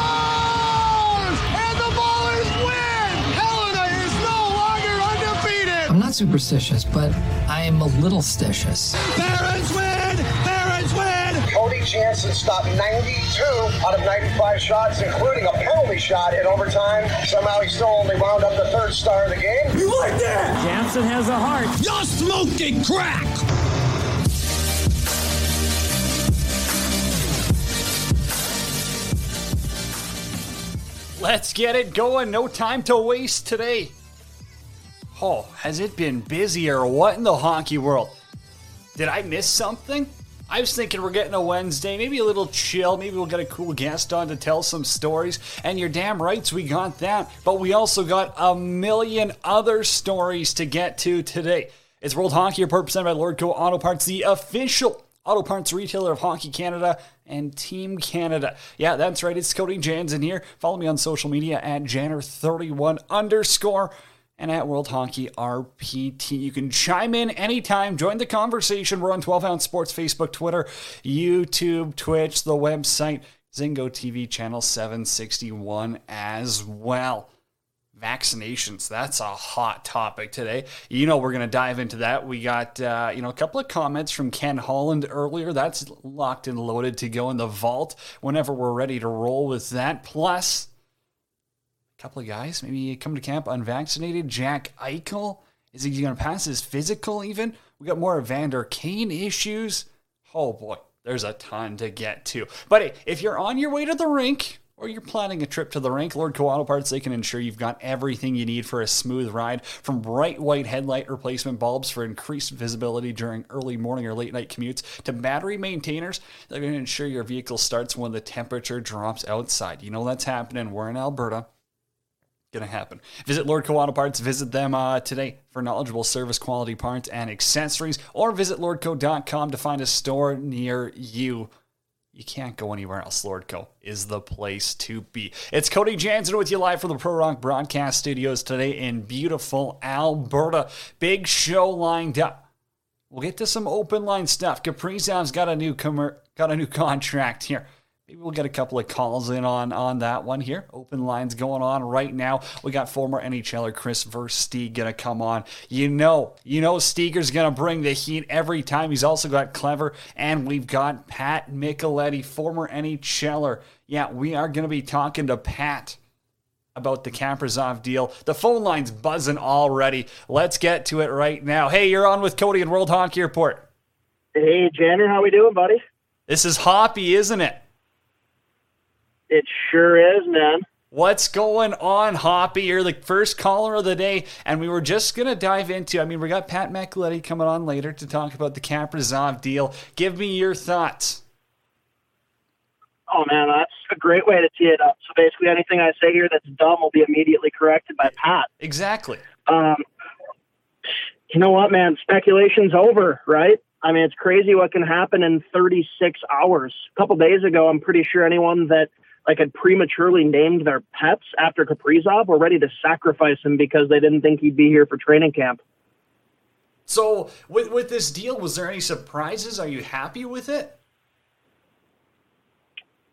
scores! And the Ballers win! Helena is no longer undefeated! I'm not superstitious, but I am a little stitious. Barons win! Barons win! Cody Jansen stopped 92 out of 95 shots, including a penalty shot in overtime. Somehow he still only wound up the third star of the game. You like that? Jansen has a heart. You're smoking crack! Let's get it going. No time to waste today. Oh, has it been busy or what in the hockey world? Did I miss something? I was thinking we're getting a Wednesday, maybe a little chill. Maybe we'll get a cool guest on to tell some stories. And you're damn rights, we got that. But we also got a million other stories to get to today. It's World Hockey Report presented by Lordco Auto Parts, the official auto parts retailer of Hockey Canada and Team Canada. Yeah, that's right. It's Cody Jansen here. Follow me on social media at Janner31 underscore and at World Hockey RPT. You can chime in anytime, join the conversation. We're on 12 Ounce Sports, Facebook, Twitter, YouTube, Twitch, the website, Zingo TV channel 761 as well. Vaccinations, that's a hot topic today. You know, we're going to dive into that. We got, uh, you know, a couple of comments from Ken Holland earlier. That's locked and loaded to go in the vault whenever we're ready to roll with that. Plus, a couple of guys maybe come to camp unvaccinated. Jack Eichel, is he going to pass his physical even? We got more Evander Kane issues. Oh boy, there's a ton to get to. But hey, if you're on your way to the rink or you're planning a trip to the rink, Lord Auto Parts, they can ensure you've got everything you need for a smooth ride from bright white headlight replacement bulbs for increased visibility during early morning or late night commutes to battery maintainers. They're going to ensure your vehicle starts when the temperature drops outside. You know that's happening. We're in Alberta going to happen. Visit Lord Auto Parts. Visit them uh, today for knowledgeable service quality parts and accessories, or visit lordco.com to find a store near you. You can't go anywhere else. Lordco is the place to be. It's Cody Jansen with you live from the Pro Rock Broadcast Studios today in beautiful Alberta. Big show lined up. We'll get to some open line stuff. Kaprizov's got a new com- got a new contract here. Maybe we'll get a couple of calls in on on that one here. Open lines going on right now. We got former NHLer Kris Versteeg gonna come on. You know, you know Steger's gonna bring the heat every time. He's also got clever, and we've got Pat Micheletti, former NHLer. Yeah, we are gonna be talking to Pat about the Kaprizov deal. The phone line's buzzing already. Let's get to it right now. Hey, you're on with Cody and World Hockey Report. Hey, Janner, how we doing, buddy? This is Hoppy, isn't it? It sure is, man. What's going on, Hoppy? You're the first caller of the day, and we were just going to dive into. I mean, we got Pat Micheletti coming on later to talk about the Kaprizov deal. Give me your thoughts. Oh man, that's a great way to tee it up. So basically, anything I say here that's dumb will be immediately corrected by Pat. Exactly. Um, you know what, man? Speculation's over, right? I mean, it's crazy what can happen in 36 hours. A couple days ago, I'm pretty sure anyone that like had prematurely named their pets after Kaprizov were ready to sacrifice him because they didn't think he'd be here for training camp. So, with with this deal, was there any surprises? Are you happy with it?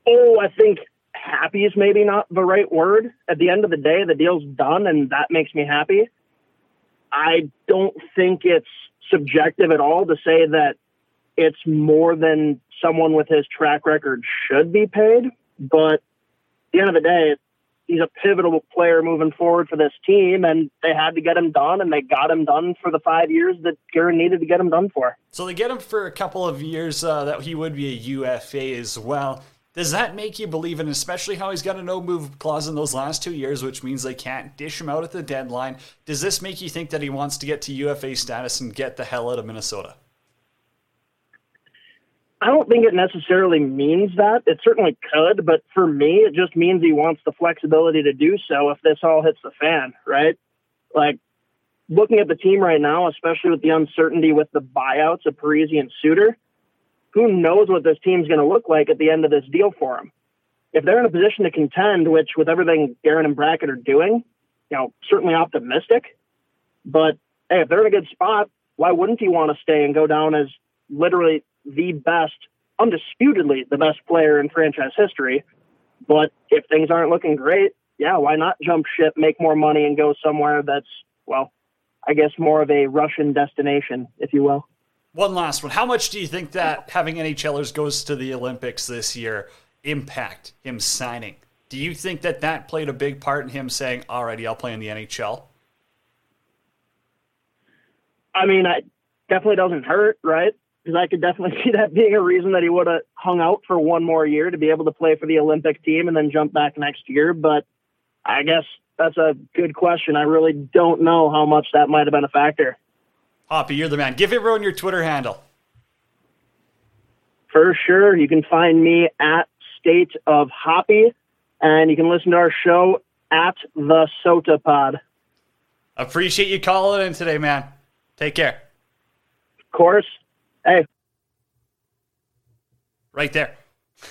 Oh, I think happy is maybe not the right word. At the end of the day, the deal's done, and that makes me happy. I don't think it's subjective at all to say that it's more than someone with his track record should be paid. But at the end of the day, he's a pivotal player moving forward for this team, and they had to get him done, and they got him done for the five years that Guerin needed to get him done for. So they get him for a couple of years uh, that he would be a UFA as well. Does that make you believe in, especially how he's got a no move clause in those last two years, which means they can't dish him out at the deadline? Does this make you think that he wants to get to UFA status and get the hell out of Minnesota? I don't think it necessarily means that. It certainly could, but for me, it just means he wants the flexibility to do so if this all hits the fan, right? Like looking at the team right now, especially with the uncertainty with the buyouts of Parisian suitor, who knows what this team's going to look like at the end of this deal for him? If they're in a position to contend, which with everything Guerin and Brackett are doing, you know, certainly optimistic. But hey, if they're in a good spot, why wouldn't he want to stay and go down as literally the best undisputedly the best player in franchise history. But if things aren't looking great, yeah, why not jump ship, make more money, and go somewhere that's, well, I guess more of a Russian destination, if you will. One last one. How much do you think that having NHLers goes to the Olympics this year impact him signing? Do you think that that played a big part in him saying, "Alrighty, I'll play in the NHL"? I mean, it definitely doesn't hurt, right? Because I could definitely see that being a reason that he would have hung out for one more year to be able to play for the Olympic team and then jump back next year. But I guess that's a good question. I really don't know how much that might have been a factor. Hoppy, you're the man. Give everyone your Twitter handle. For sure. You can find me at State of Hoppy, and you can listen to our show at the Sota Pod. Appreciate you calling in today, man. Take care. Of course. Hey. Right there.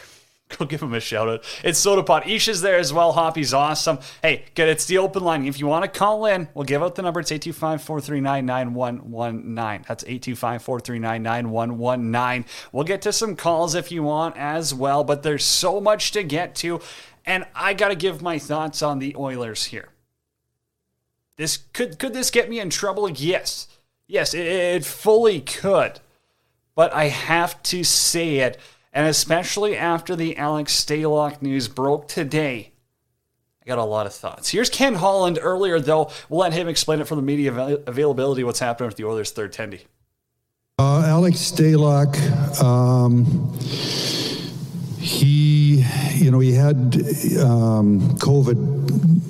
Go give him a shout out. It's SodaPod. Isha's there as well. Hoppy's awesome. Hey, good. It's the open line. If you want to call in, we'll give out the number. It's 825 439 9119. That's 825 439 9119. We'll get to some calls if you want as well, but there's so much to get to. And I got to give my thoughts on the Oilers here. This could could this get me in trouble? Yes. Yes, it, it fully could. But I have to say it and especially after the Alex Stalock news broke today, I got a lot of thoughts. Here's Ken Holland earlier, though. We'll let him explain it from the media availability what's happening with the Oilers' third tendy. Uh, Alex Stalock, um, he, you know, he had um, COVID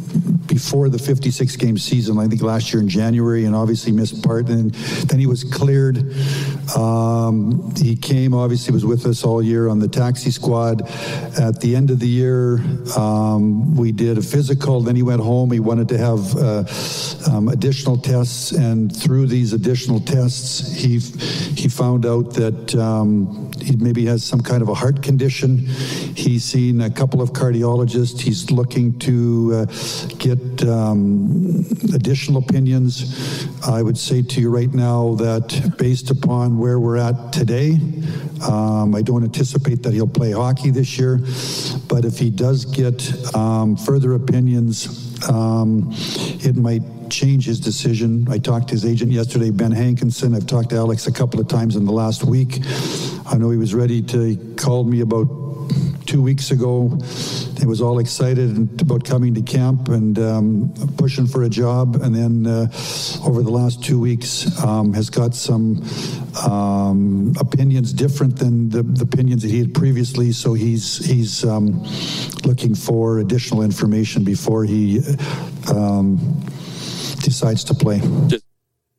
before the 56 game season, I think last year in January, and obviously missed part. And then he was cleared. Um, he came, obviously, was with us all year on the taxi squad. At the end of the year, um, we did a physical. Then he went home. He wanted to have uh, um, additional tests, and through these additional tests, he he found out that um, he maybe has some kind of a heart condition. He's seen a couple of cardiologists. He's looking to uh, get um, additional opinions. I would say to you right now that based upon where we're at today, um, I don't anticipate that he'll play hockey this year. But if he does get um, further opinions, um, it might change his decision. I talked to his agent yesterday, Ben Hankinson. I've talked to Alex a couple of times in the last week. I know he was ready to, he called me about two weeks ago. He was all excited about coming to camp and um, pushing for a job. And then uh, over the last two weeks, um, has got some um, opinions different than the, the, opinions that he had previously. So he's he's um, looking for additional information before he um, decides to play.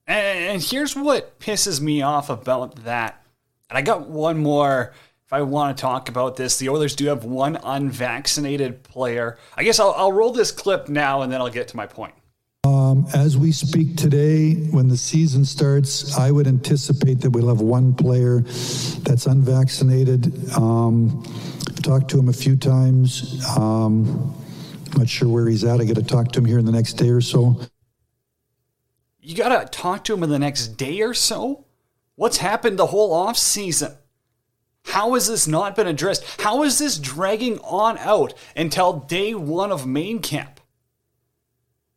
And here's what pisses me off about that. And I got one more if I want to talk about this, the Oilers do have one unvaccinated player. I guess I'll, I'll roll this clip now and then I'll get to my point. Um, as we speak today, when the season starts, I would anticipate that we'll have one player that's unvaccinated. Um, I've talked to him a few times. Um, not sure where he's at. I got to talk to him here in the next day or so. You got to talk to him in the next day or so? What's happened the whole off season? How has this not been addressed? How is this dragging on out until day one of main camp?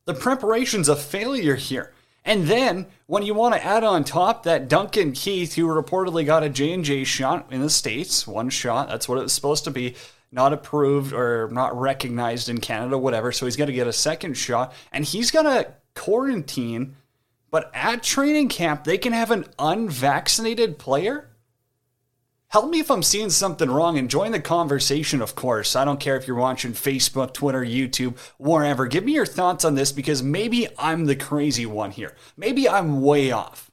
The preparation's a failure here. And then when you want to add on top that Duncan Keith, who reportedly got a J&J shot in the States, one shot, that's what it was supposed to be, not approved or not recognized in Canada, whatever. So he's going to get a second shot and he's going to quarantine. But at training camp, they can have an unvaccinated player? Help me if I'm seeing something wrong and join the conversation, of course. I don't care if you're watching Facebook, Twitter, YouTube, wherever. Give me your thoughts on this because maybe I'm the crazy one here. Maybe I'm way off.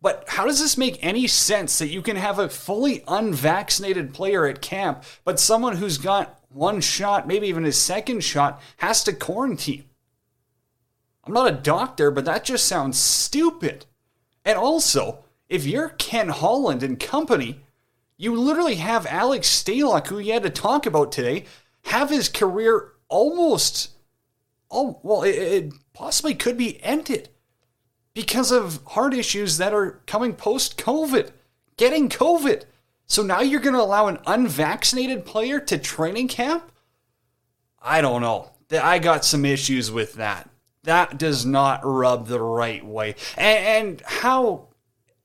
But how does this make any sense that you can have a fully unvaccinated player at camp, but someone who's got one shot, maybe even his second shot, has to quarantine? I'm not a doctor, but that just sounds stupid. And also, if you're Ken Holland and company, you literally have Alex Stalock, who you had to talk about today, have his career almost, oh, well, it, it possibly could be ended because of heart issues that are coming post COVID, getting COVID. So now you're going to allow an unvaccinated player to training camp? I don't know. I got some issues with that. That does not rub the right way. And, how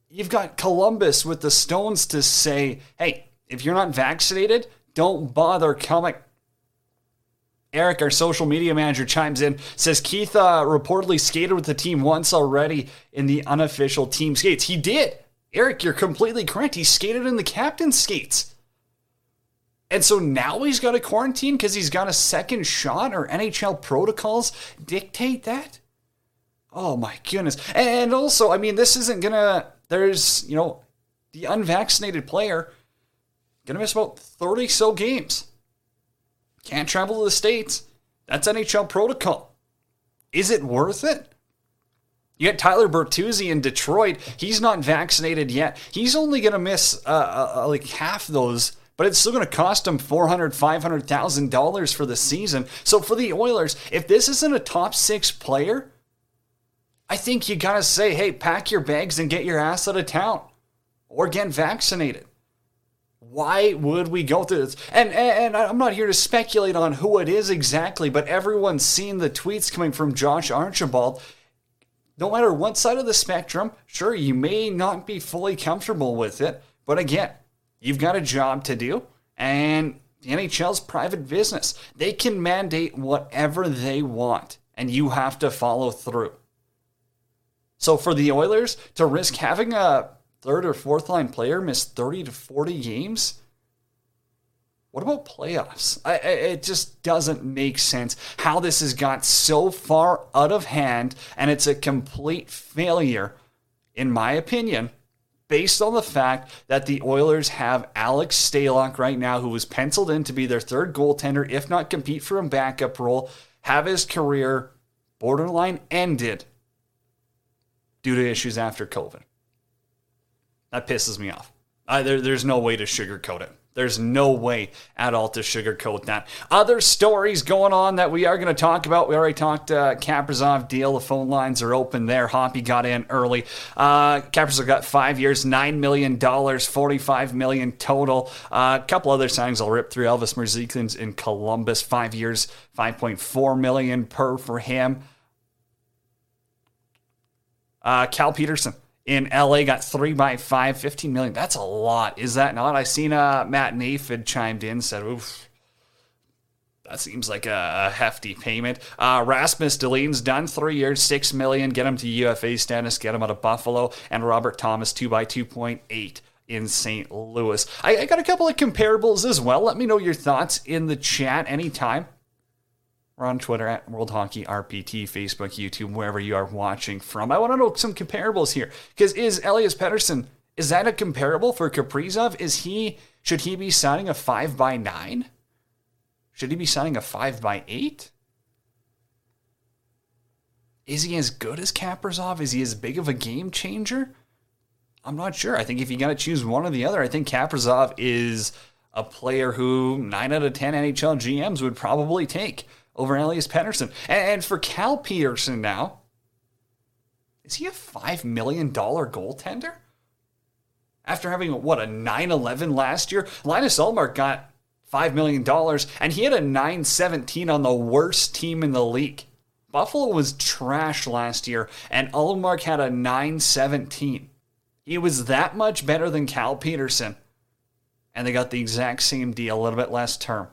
you've got Columbus with the Stones to say, hey, if you're not vaccinated, don't bother coming. Eric, our social media manager, chimes in, says Keith uh, reportedly skated with the team once already in the unofficial team skates. He did. Eric, you're completely correct. He skated in the captain's skates. And so now he's got a quarantine because he's got a second shot, or NHL protocols dictate that? Oh my goodness. And also, I mean, this isn't gonna, there's, you know, the unvaccinated player gonna miss about 30 so games. Can't travel to the States. That's NHL protocol. Is it worth it? You got Tyler Bertuzzi in Detroit. He's not vaccinated yet. He's only going to miss uh, uh, uh, like half those, but it's still going to cost them $400,000, $500,000 for the season. So for the Oilers, if this isn't a top six player, I think you got to say, hey, pack your bags and get your ass out of town or get vaccinated. Why would we go through this? And, and, and I'm not here to speculate on who it is exactly, but everyone's seen the tweets coming from Josh Archibald. No matter what side of the spectrum, sure, you may not be fully comfortable with it, but again, you've got a job to do, and the NHL's private business. They can mandate whatever they want, and you have to follow through. So for the Oilers to risk having a third or fourth line player miss 30 to 40 games? What about playoffs? I, it just doesn't make sense how this has got so far out of hand, and it's a complete failure, in my opinion, based on the fact that the Oilers have Alex Stalock right now, who was penciled in to be their third goaltender, if not compete for a backup role, have his career borderline ended due to issues after COVID. That pisses me off. I, there, there's no way to sugarcoat it. There's no way at all to sugarcoat that. Other stories going on that we are going to talk about. We already talked uh, Kaprizov deal. The phone lines are open there. Hoppy got in early. Uh, Kaprizov got five years, $9 million, 45 million total. Uh, a couple other signings I'll rip through. Elvis Merzlikins in Columbus, five years, 5.4 million per for him. Uh, Cal Petersen in LA got three by five, 15 million. That's a lot, is that not? I seen uh, Matt Nafid chimed in, said, oof. That seems like a, a hefty payment. Uh, Rasmus Dahlin's done three years, six million. Get him to UFA status. Get him out of Buffalo. And Robert Thomas two by two point eight in St. Louis. I, I got a couple of comparables as well. Let me know your thoughts in the chat anytime. We're on Twitter at World Hockey RPT, Facebook, YouTube, wherever you are watching from. I want to know some comparables here. Because is Elias Pettersson, is that a comparable for Kaprizov? Is he should he be signing a five by nine? Should he be signing a five by eight? Is he as good as Kaprizov? Is he as big of a game changer? I'm not sure. I think if you got to choose one or the other, I think Kaprizov is a player who nine out of 10 NHL GMs would probably take over Elias Pettersson. And for Cal Petersen now, is he a $5 million goaltender? After having, what, a 9 11 last year? Linus Ullmark got $5 million, and he had a 9 17 on the worst team in the league. Buffalo was trash last year, and Ullmark had a 9 17. He was that much better than Cal Petersen, and they got the exact same deal, a little bit less term.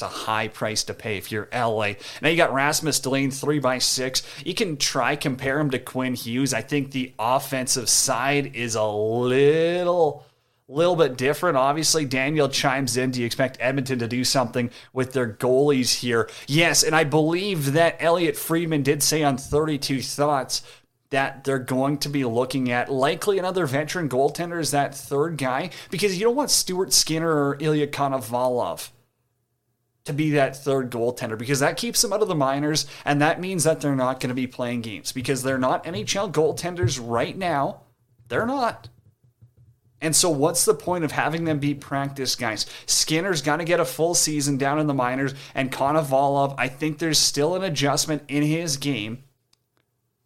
It's a high price to pay if you're LA. Now you got Rasmus Dahlin, three by six. You can try compare him to Quinn Hughes. I think the offensive side is a little little bit different. Obviously, Daniel chimes in. Do you expect Edmonton to do something with their goalies here? Yes, and I believe that Elliotte Friedman did say on 32 Thoughts that they're going to be looking at likely another veteran goaltender as that third guy because you don't want Stuart Skinner or Ilya Konovalov to be that third goaltender because that keeps them out of the minors and that means that they're not going to be playing games because they're not NHL goaltenders right now. They're not. And so, what's the point of having them be practice guys? Skinner's got to get a full season down in the minors, and Konovalov, I think there's still an adjustment in his game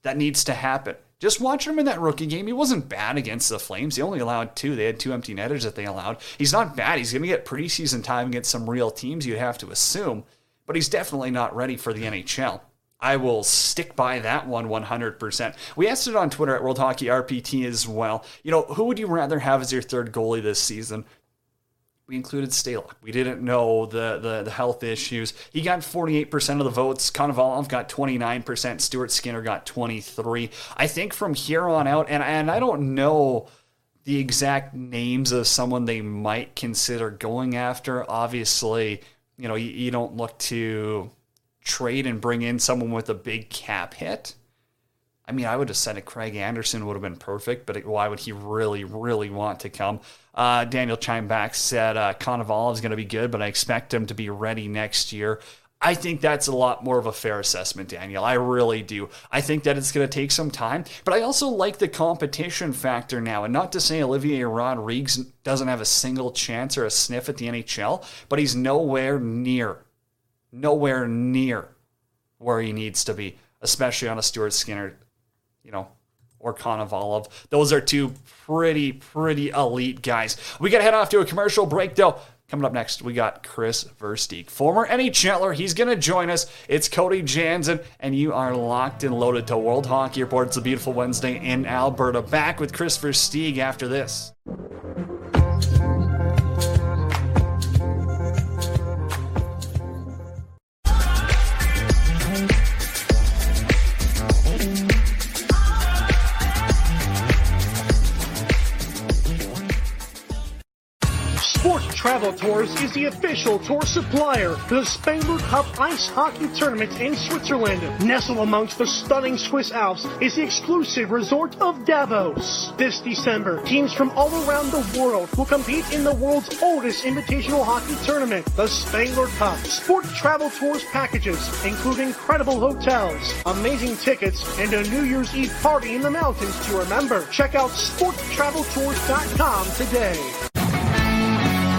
that needs to happen. Just watching him in that rookie game, he wasn't bad against the Flames. He only allowed two. They had two empty netters that they allowed. He's not bad. He's going to get preseason time against some real teams, you'd have to assume, but he's definitely not ready for the NHL. I will stick by that one 100%. We asked it on Twitter at World Hockey RPT as well. You know, who would you rather have as your third goalie this season? We included Stalock. We didn't know the, the, the health issues. He got 48% of the votes. Konovalov got 29%. Stuart Skinner got 23. I think from here on out, and, and I don't know the exact names of someone they might consider going after. Obviously, you know, you, you don't look to trade and bring in someone with a big cap hit. I mean, I would have said it. Craig Anderson would have been perfect, but why would he really, really want to come? Uh, Daniel chimed back, said uh, is going to be good, but I expect him to be ready next year. I think that's a lot more of a fair assessment, Daniel. I really do. I think that it's going to take some time, but I also like the competition factor now. And not to say Olivier Rodrigues doesn't have a single chance or a sniff at the NHL, but he's nowhere near, nowhere near where he needs to be, especially on a Stuart Skinner you know, or Konovalov. Those are two pretty, pretty elite guys. We got to head off to a commercial break, though. Coming up next, we got Kris Versteeg, former NHLer. He's going to join us. It's Cody Janzen, and you are locked and loaded to World Hockey Report. It's a beautiful Wednesday in Alberta. Back with Kris Versteeg after this. Travel Tours is the official tour supplier for the Spengler Cup Ice Hockey Tournament in Switzerland. Nestled amongst the stunning Swiss Alps is the exclusive resort of Davos. This December, teams from all around the world will compete in the world's oldest invitational hockey tournament, the Spengler Cup. Sport Travel Tours packages include incredible hotels, amazing tickets, and a New Year's Eve party in the mountains to remember. Check out sporttraveltours.com today.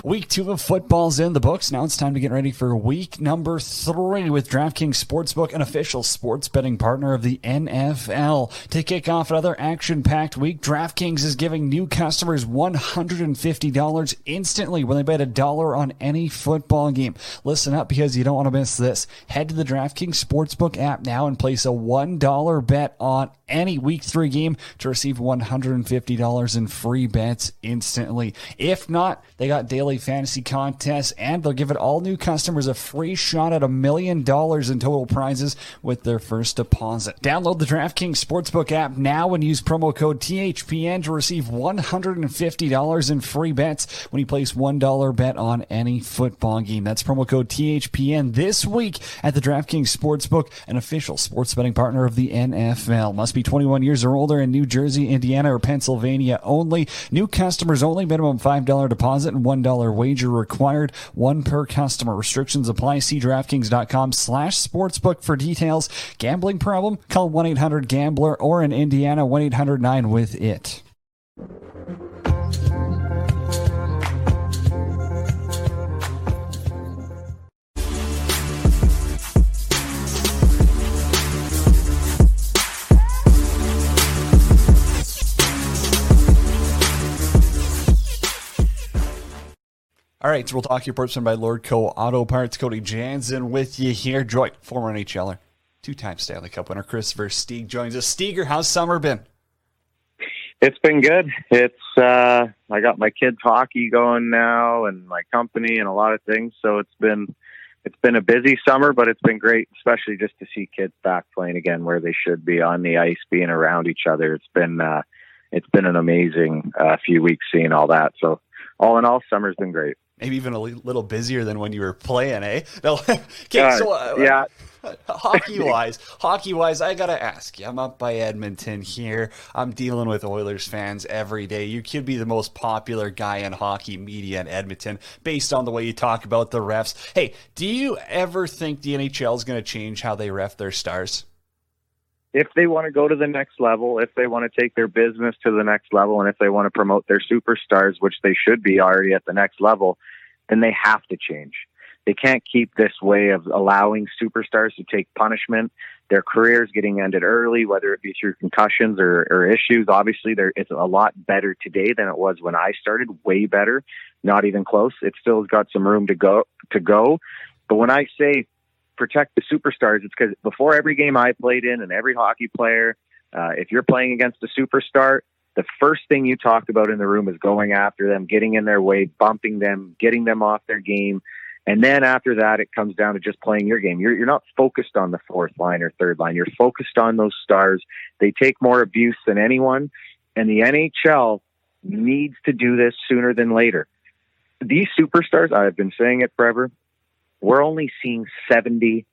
Week two of football's in the books. Now it's time to get ready for week number three with DraftKings Sportsbook, an official sports betting partner of the NFL. To kick off another action packed week, DraftKings is giving new customers $150 instantly when they bet a dollar on any football game. Listen up because you don't want to miss this. Head to the DraftKings Sportsbook app now and place a $1 bet on any week three game to receive $150 in free bets instantly. If not, they got daily fantasy contests, and they'll give it all new customers a free shot at a million dollars in total prizes with their first deposit. Download the DraftKings Sportsbook app now and use promo code THPN to receive $150 in free bets when you place $1 bet on any football game. That's promo code THPN this week at the DraftKings Sportsbook, an official sports betting partner of the NFL. Must be 21 years or older in New Jersey, Indiana, or Pennsylvania only. New customers only. Minimum $5 deposit and $1 wager required, one per customer. Restrictions apply. See DraftKings.com slash sportsbook for details. Gambling problem? Call 1-800-GAMBLER or in Indiana, 1-800-9-WITH-IT. All right, so we'll talk to your person by Lord Co. Auto Parts. Cody Janzen with you here. Joy, former NHLer, two-time Stanley Cup winner. Kris Versteeg joins us. Steger, how's summer been? It's been good. It's uh, I got my kids hockey going now, and my company, and a lot of things. So it's been it's been a busy summer, but it's been great, especially just to see kids back playing again where they should be on the ice, being around each other. It's been uh, it's been an amazing uh, few weeks seeing all that. So all in all, summer's been great maybe even a little busier than when you were playing, eh? No, okay, uh, so uh, yeah. hockey wise, hockey wise, I gotta ask you. I'm up by Edmonton here. I'm dealing with Oilers fans every day. You could be the most popular guy in hockey media in Edmonton, based on the way you talk about the refs. Hey, do you ever think the NHL is going to change how they ref their stars? If they want to go to the next level, if they want to take their business to the next level, and if they want to promote their superstars, which they should be already at the next level, then they have to change. they can't keep this way of allowing superstars to take punishment. Their careers getting ended early, whether it be through concussions or, or issues. Obviously, there it's a lot better today than it was when I started. Way better, not even close. It still has got some room to go to go. But when I say protect the superstars, it's because before every game I played in and every hockey player, uh, if you're playing against a superstar, the first thing you talk about in the room is going after them, getting in their way, bumping them, getting them off their game. And then after that, it comes down to just playing your game. You're, you're not focused on the fourth line or third line. You're focused on those stars. They take more abuse than anyone. And the NHL needs to do this sooner than later. These superstars, I've been saying it forever, we're only seeing 70%,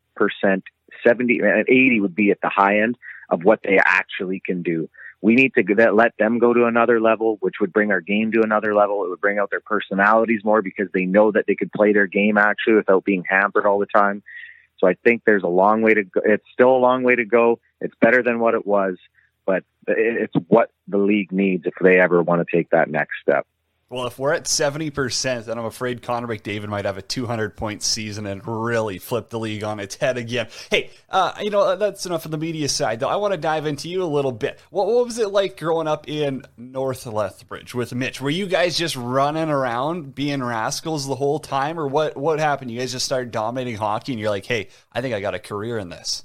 70, and uh, 80 would be at the high end of what they actually can do. We need to let them go to another level, which would bring our game to another level. It would bring out their personalities more because they know that they could play their game actually without being hampered all the time. So I think there's a long way to go. It's still a long way to go. It's better than what it was, but it's what the league needs if they ever want to take that next step. Well, if we're at 70%, then I'm afraid Connor McDavid might have a 200 point season and really flip the league on its head again. Hey, uh, you know, that's enough of the media side, though. I want to dive into you a little bit. What, what was it like growing up in North Lethbridge with Mitch? Were you guys just running around being rascals the whole time, or what, what happened? You guys just started dominating hockey and you're like, hey, I think I got a career in this?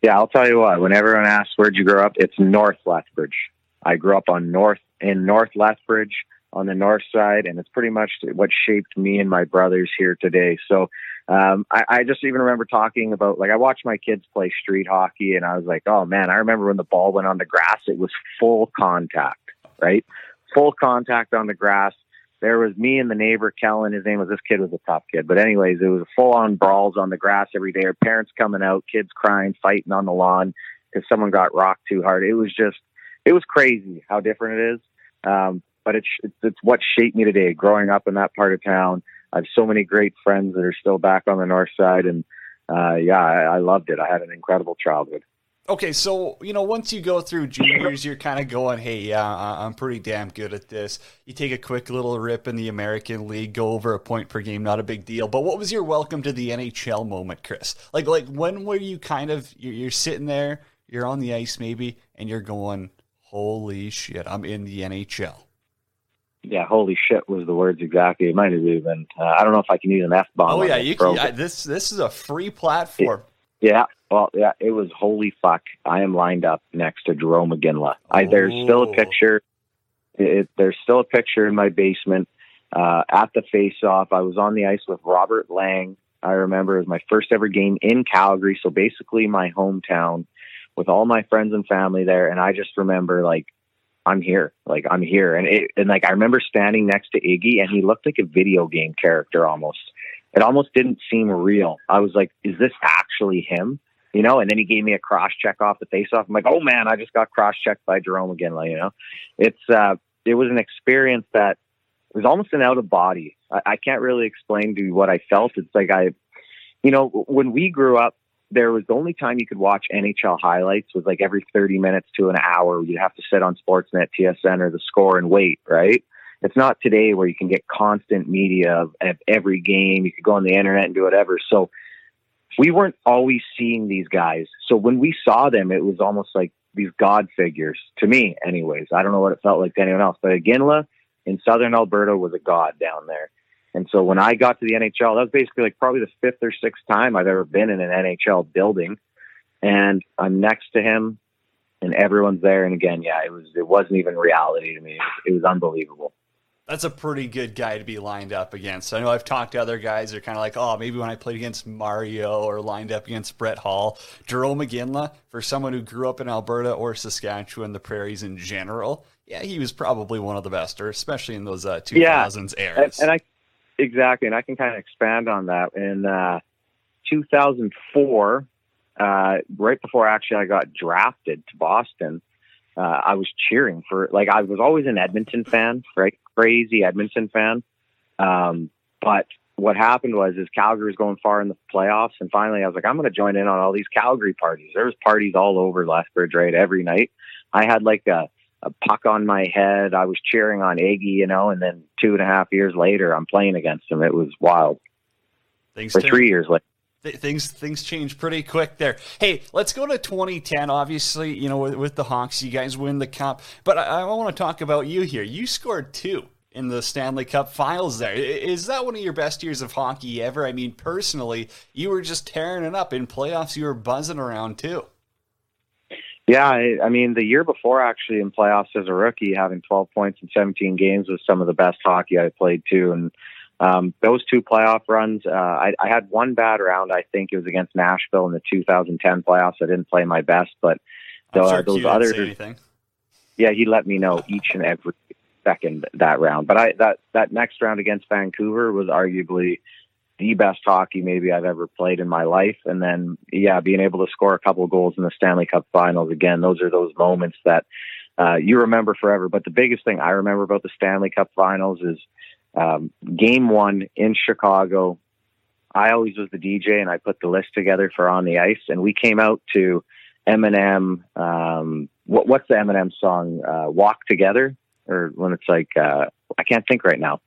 Yeah, I'll tell you what, when everyone asks where'd you grow up, it's North Lethbridge. I grew up on North in North Lethbridge on the north side, and it's pretty much what shaped me and my brothers here today. So um, I, I just even remember talking about like I watched my kids play street hockey, and I was like, oh man, I remember when the ball went on the grass, it was full contact, right? Full contact on the grass. There was me and the neighbor, Kellen. His name was this kid was a tough kid, but anyways, it was full on brawls on the grass every day. Our parents coming out, kids crying, fighting on the lawn because someone got rocked too hard. It was just, it was crazy how different it is. Um, but it's, it's what shaped me today. Growing up in that part of town, I have so many great friends that are still back on the north side, and uh, yeah, I, I loved it. I had an incredible childhood. Okay, so you know, once you go through juniors, you're kind of going, "Hey, yeah, I'm pretty damn good at this." You take a quick little rip in the American League, go over a point per game, not a big deal. But what was your welcome to the NHL moment, Kris? Like, like when were you kind of you're, you're sitting there, you're on the ice maybe, and you're going, "Holy shit, I'm in the NHL." Yeah, holy shit was the words exactly. It might have even. Uh, I don't know if I can use an f bomb. Oh yeah, you can. Yeah, this this is a free platform. It, yeah, well, yeah, it was holy fuck. I am lined up next to Jarome Iginla. I, there's still a picture. It, there's still a picture in my basement uh, at the face-off. I was on the ice with Robert Lang. I remember it was my first ever game in Calgary, so basically my hometown, with all my friends and family there. And I just remember like I'm here. Like I'm here. And it, and like I remember standing next to Iggy and he looked like a video game character almost. It almost didn't seem real. I was like, is this actually him? You know, and then he gave me a cross check off the face off. I'm like, oh man, I just got cross checked by Jarome Iginla. Like, you know, it's uh it was an experience that was almost an out of body. I, I can't really explain to you what I felt. It's like I you know, when we grew up, there was the only time you could watch NHL highlights was like every 30 minutes to an hour. You'd have to sit on Sportsnet, TSN, or the score and wait, right? It's not today where you can get constant media of, of every game. You could go on the internet and do whatever. So we weren't always seeing these guys. So when we saw them, it was almost like these god figures to me, anyways. I don't know what it felt like to anyone else, but Iginla in Southern Alberta was a god down there. And so when I got to the NHL, that was basically like probably the fifth or sixth time I've ever been in an NHL building. And I'm next to him and everyone's there. And again, yeah, it was, it wasn't even reality to me. It was, it was unbelievable. That's a pretty good guy to be lined up against. I know I've talked to other guys They're kind of like, oh, maybe when I played against Mario or lined up against Brett Hull, Jarome Iginla, for someone who grew up in Alberta or Saskatchewan, the prairies in general, yeah, he was probably one of the best, or especially in those uh, 2000s yeah. eras. And, and I exactly, and I can kind of expand on that. In uh, 2004, uh, right before actually I got drafted to Boston, uh, I was cheering for like I was always an Edmonton fan, right? Crazy Edmonton fan. Um, but what happened was is Calgary was going far in the playoffs, and finally I was like, I'm going to join in on all these Calgary parties. There was parties all over Lethbridge, right? Every night, I had like a a puck on my head. I was cheering on Iggy, you know, and then two and a half years later, I'm playing against him. It was wild. Things or turn- three years later. th- things things change pretty quick there. Hey, let's go to 2010. Obviously, you know with, with the Hawks, you guys win the cup. But I, I want to talk about you here. You scored two in the Stanley Cup Finals. There is that one of your best years of hockey ever? I mean, personally, you were just tearing it up in playoffs. You were buzzing around too. Yeah, I, I mean, the year before, actually, in playoffs as a rookie, having 12 points in 17 games was some of the best hockey I played too. And um, those two playoff runs, uh, I, I had one bad round. I think it was against Nashville in the 2010 playoffs. I didn't play my best, but the, sure those others, yeah, he let me know each and every second that round. But I that that next round against Vancouver was arguably the best hockey maybe I've ever played in my life. And then yeah, being able to score a couple goals in the Stanley Cup Finals again, those are those moments that uh, you remember forever. But the biggest thing I remember about the Stanley Cup Finals is um, Game One in Chicago. I always was the DJ, and I put the list together for on the ice, and we came out to Eminem. Um, what, what's the Eminem song? Uh, Walk Together, or when it's like uh, I can't think right now.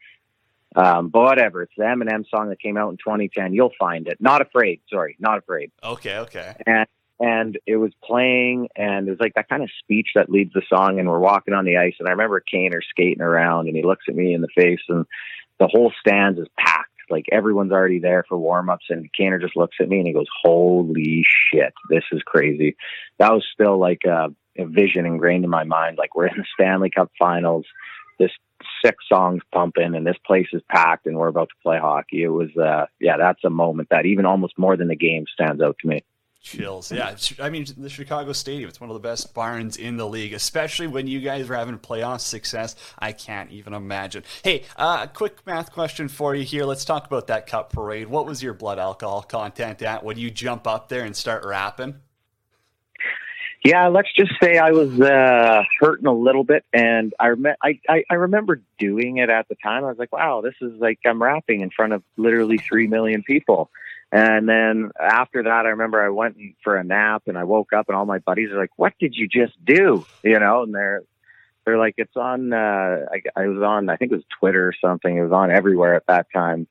Um, but whatever, it's the Eminem song that came out in 2010. You'll find it. Not afraid. Sorry, not afraid Okay, okay. and and it was playing and it was like that kind of speech that leads the song and we're walking on the ice and I remember Kaner skating around and he looks at me in the face and the whole stands is packed like everyone's already there for warm-ups and Kaner just looks at me and he goes holy shit this is crazy that was still like a, a vision ingrained in my mind like we're in the Stanley Cup finals this six songs pumping and this place is packed and we're about to play hockey it was uh yeah that's a moment that even almost more than the game stands out to me Chills. Yeah. I mean, the Chicago Stadium, it's one of the best barns in the league, especially when you guys are having playoff success. I can't even imagine. Hey, uh, quick math question for you here. Let's talk about that cup parade. What was your blood alcohol content at when you jump up there and start rapping? Yeah, let's just say I was uh, hurting a little bit, and I, rem- I, I I remember doing it at the time. I was like, "Wow, this is like I'm rapping in front of literally three million people." And then after that, I remember I went for a nap, and I woke up, and all my buddies are like, "What did you just do?" You know, and they're they're like, "It's on." Uh, I, I was on, I think it was Twitter or something. It was on everywhere at that time.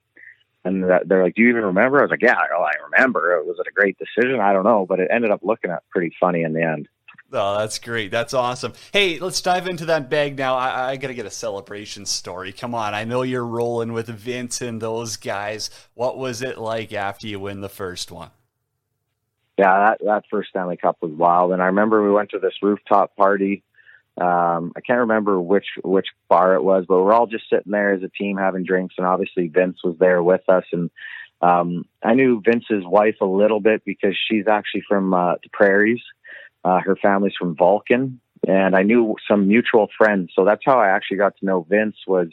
And that, they're like, "Do you even remember?" I was like, "Yeah, oh, I remember. Was it a great decision? I don't know, but it ended up looking at pretty funny in the end." Oh, that's great. That's awesome. Hey, let's dive into that bag now. I, I got to get a celebration story. Come on. I know you're rolling with Vince and those guys. What was it like after you win the first one? yeah, that that first Stanley Cup was wild. And I remember we went to this rooftop party. Um, I can't remember which which bar it was, but we're all just sitting there as a team having drinks, and obviously Vince was there with us. And um, I knew Vince's wife a little bit because she's actually from uh, the Prairies. Uh, her family's from Vulcan, and I knew some mutual friends. So that's how I actually got to know Vince was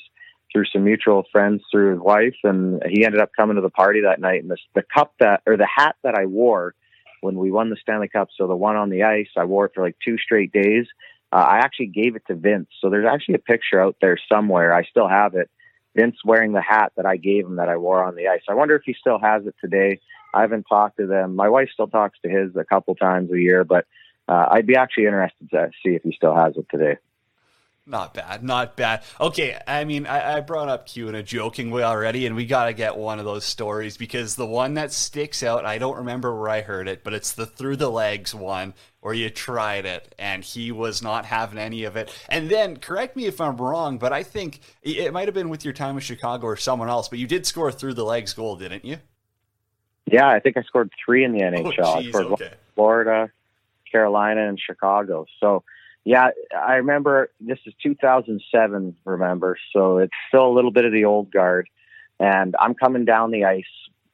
through some mutual friends through his wife, and he ended up coming to the party that night. And this, the cup that or the hat that I wore when we won the Stanley Cup. So the one on the ice, I wore it for like two straight days. Uh, I actually gave it to Vince. So there's actually a picture out there somewhere. I still have it. Vince wearing the hat that I gave him that I wore on the ice. I wonder if he still has it today. I haven't talked to them. My wife still talks to his a couple times a year, but uh, I'd be actually interested to see if he still has it today. Not bad, not bad. Okay, I mean, I, I brought up Q in a joking way already, and we got to get one of those stories because the one that sticks out, I don't remember where I heard it, but it's the through the legs one where you tried it and he was not having any of it. And then, correct me if I'm wrong, but I think it might have been with your time in Chicago or someone else, but you did score a through the legs goal, didn't you? Yeah, I think I scored three in the oh, NHL. I scored okay. Florida, Carolina, and Chicago. So, yeah, I remember this is 2007, remember? So it's still a little bit of the old guard. And I'm coming down the ice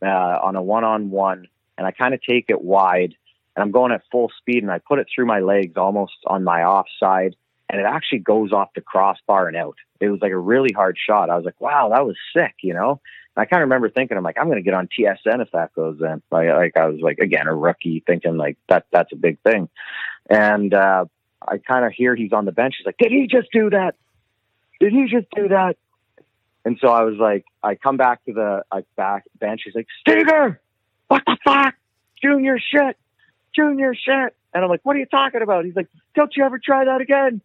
uh, on a one on one, and I kind of take it wide, and I'm going at full speed, and I put it through my legs almost on my offside, and it actually goes off the crossbar and out. It was like a really hard shot. I was like, wow, that was sick, you know? And I kind of remember thinking, I'm like, I'm going to get on TSN if that goes in. Like, like I was like, again, a rookie thinking like that, that's a big thing. And, uh, I kind of hear he's on the bench. He's like, did he just do that? Did he just do that? And so I was like, I come back to the I back bench. He's like, Steger, what the fuck? Junior shit, junior shit. And I'm like, what are you talking about? He's like, don't you ever try that again?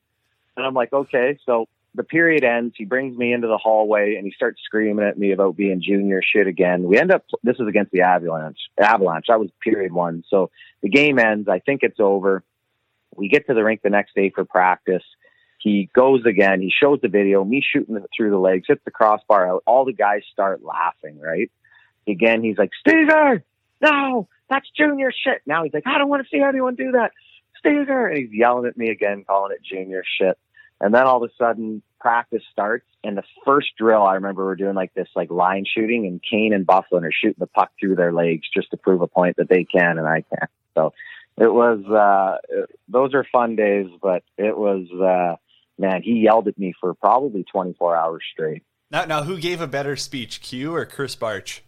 And I'm like, okay. So the period ends. He brings me into the hallway and he starts screaming at me about being junior shit again. We end up, this is against the Avalanche. Avalanche. That was period one. So the game ends. I think it's over. We get to the rink the next day for practice. He goes again. He shows the video, me shooting through the legs, hits the crossbar out. All the guys start laughing, right? Again, he's like, Steger, no, that's junior shit. Now he's like, I don't want to see anyone do that. Steger. And he's yelling at me again, calling it junior shit. And then all of a sudden, practice starts, and the first drill I remember we're doing like this like line shooting, and Kane and Byfuglien are shooting the puck through their legs just to prove a point that they can and I can't. So it was uh, those are fun days, but it was uh, man, he yelled at me for probably 24 hours straight. Now, now, who gave a better speech, Q or Krys Barch?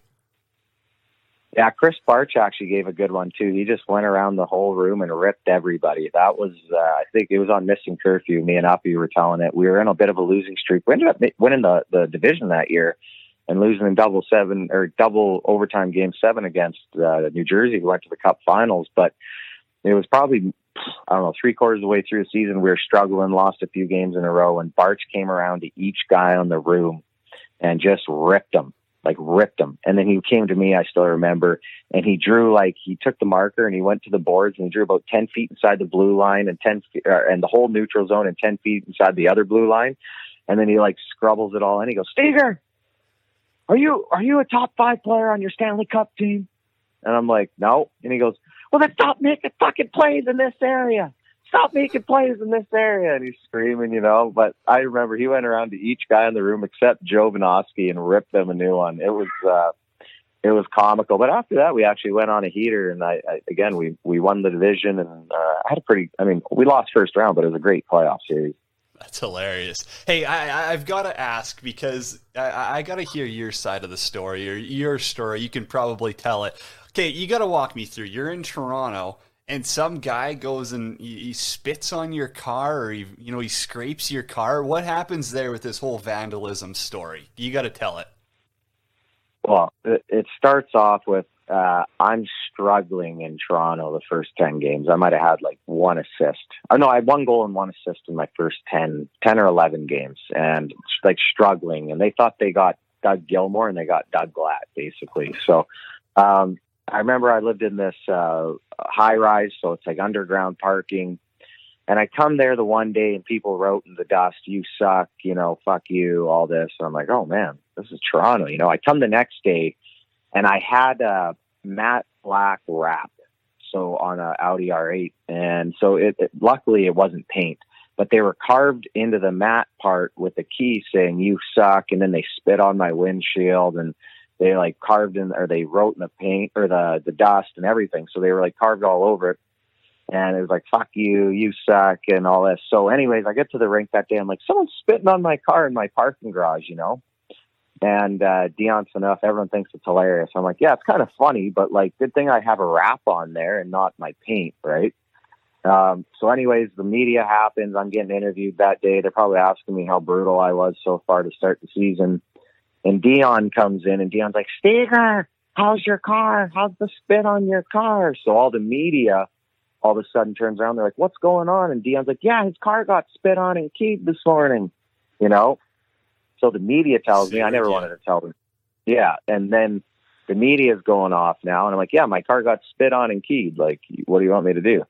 Yeah, Krys Barch actually gave a good one too. He just went around the whole room and ripped everybody. That was, uh, I think it was on Missing Curfew. Me and Uppy were telling it. We were in a bit of a losing streak. We ended up winning the, the division that year and losing in double seven or double overtime game seven against uh, New Jersey. We went to the Cup Finals, but it was probably I don't know three quarters of the way through the season. We were struggling, lost a few games in a row, and Barch came around to each guy on the room and just ripped them like ripped them. And then he came to me, I still remember, and he drew like he took the marker and he went to the boards and he drew about 10 feet inside the blue line and 10 feet, uh, and the whole neutral zone and 10 feet inside the other blue line. And then he like scrubbles it all and He goes, Steger, are you, are you a top five player on your Stanley Cup team? And I'm like, no. And he goes, well, then stop making fucking plays in this area stop making plays in this area. And he's screaming, you know. But I remember he went around to each guy in the room except Jovanovski and ripped them a new one. It was, uh, it was comical. But after that, we actually went on a heater, and I, I again we we won the division, and uh, I had a pretty. I mean, we lost first round, but it was a great playoff series. That's hilarious. Hey, I, I've got to ask because I, I got to hear your side of the story or your story. You can probably tell it. Okay, you got to walk me through. You're in Toronto and some guy goes and he, he, spits on your car or he you know he scrapes your car. What happens there with this whole vandalism story? You got to tell it. Well it, it starts off with uh, i'm struggling in toronto the first 10 games. I might have had like one assist. Oh no i had one goal and one assist in my first 10 10 or 11 games and like struggling. And they thought they got doug Gilmour and they got doug glatt basically. So um, I remember I lived in this uh, high rise, so it's like underground parking. And I come there the one day and people wrote in the dust, you suck, you know, fuck you, all this. And I'm like, oh man, this is Toronto. You know, I come the next day and I had a matte black wrap. So on a Audi R8. And so it, it luckily it wasn't paint, but they were carved into the matte part with the key saying you suck. And then they spit on my windshield and they like carved in or they wrote in the paint or the the dust and everything. So they were like carved all over it. And it was like, fuck you, you suck, and all this. So, anyways, I get to the rink that day. I'm like, someone's spitting on my car in my parking garage, you know? And uh, Dion Phaneuf, everyone thinks it's hilarious. I'm like, yeah, it's kind of funny, but like, good thing I have a wrap on there and not my paint, right? Um, so, anyways, the media happens. I'm getting interviewed that day. They're probably asking me how brutal I was so far to start the season. And Dion comes in and Dion's like, Steger, how's your car? How's the spit on your car? So all the media all of a sudden turns around. They're like, what's going on? And Dion's like, yeah, his car got spit on and keyed this morning, you know? So the media tells me, I never wanted to tell them. Yeah. And then the media is going off now. And I'm like, yeah, my car got spit on and keyed. Like, what do you want me to do?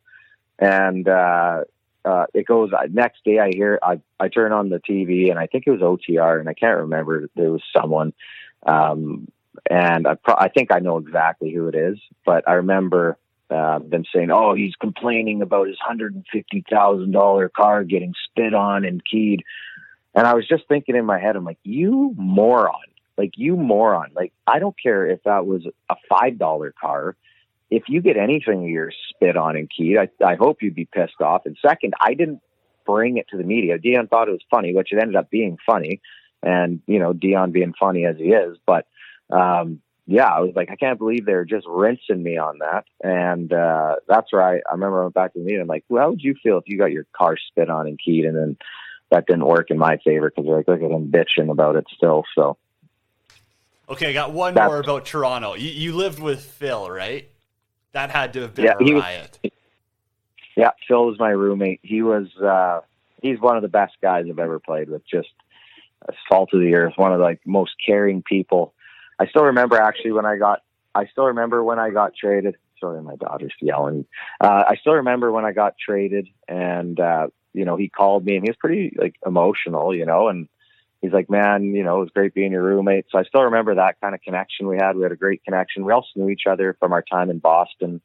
And, uh, uh, it goes uh, next day. I hear I I turn on the TV and I think it was OTR and I can't remember. There was someone, um, and I pro- I think I know exactly who it is. But I remember uh, them saying, "Oh, he's complaining about his hundred and fifty thousand dollar car getting spit on and keyed." And I was just thinking in my head, I'm like, "You moron! Like you moron! Like I don't care if that was a five dollar car." If you get anything you're spit on and keyed, I, I hope you'd be pissed off. And second, I didn't bring it to the media. Dion thought it was funny, which it ended up being funny. And, you know, Dion being funny as he is. But, um, yeah, I was like, I can't believe they're just rinsing me on that. And uh, that's where I, I remember I went back to the meeting. I'm like, well, how would you feel if you got your car spit on and keyed and then that didn't work in my favor because they're like, look at him bitching about it still. So, okay, I got one more about Toronto. You, you lived with Phil, right? That had to have been yeah, a riot. Was, yeah, Phil was my roommate. He was uh, he's one of the best guys I've ever played with. Just salt of the earth, one of the like most caring people. I still remember actually when I got I still remember when I got traded. Sorry, my daughter's yelling. Uh, I still remember when I got traded, and uh, you know he called me and he was pretty like emotional, you know, and he's like, "Man, you know, it was great being your roommate." So I still remember that kind of connection we had. We had a great connection. We also knew each other from our time in Boston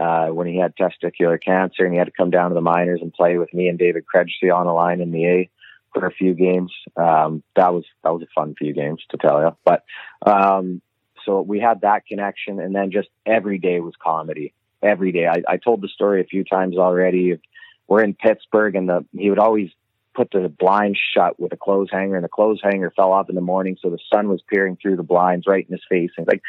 uh, when he had testicular cancer and he had to come down to the minors and play with me and David Krejci on the line in the A for a few games. Um, that was that was a fun few games to tell you. But um, so we had that connection, and then just every day was comedy. Every day, I, I told the story a few times already. We're in Pittsburgh, and the he would always put the blinds shut with a clothes hanger, and the clothes hanger fell off in the morning, so the sun was peering through the blinds right in his face. And he's like,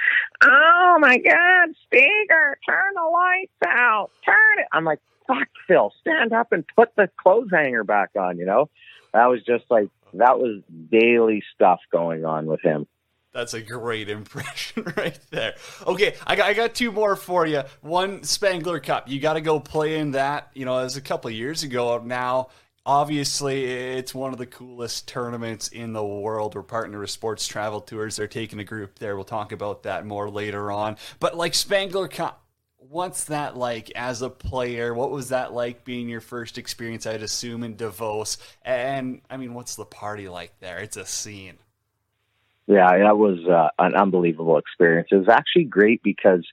"Oh my God, Steger, turn the lights out, turn it!" I'm like, "Fuck, Phil, stand up and put the clothes hanger back on." You know, that was just like that was daily stuff going on with him. That's a great impression right there. Okay, I got, I got two more for you. One Spengler Cup. You got to go play in that. You know, as a couple years ago now. Obviously, it's one of the coolest tournaments in the world. We're partner with Sports Travel Tours. They're taking a group there. We'll talk about that more later on. But like Spengler what's that like as a player? What was that like being your first experience? I'd assume in Davos. And I mean, what's the party like there? It's a scene. Yeah, that was uh, an unbelievable experience. It was actually great because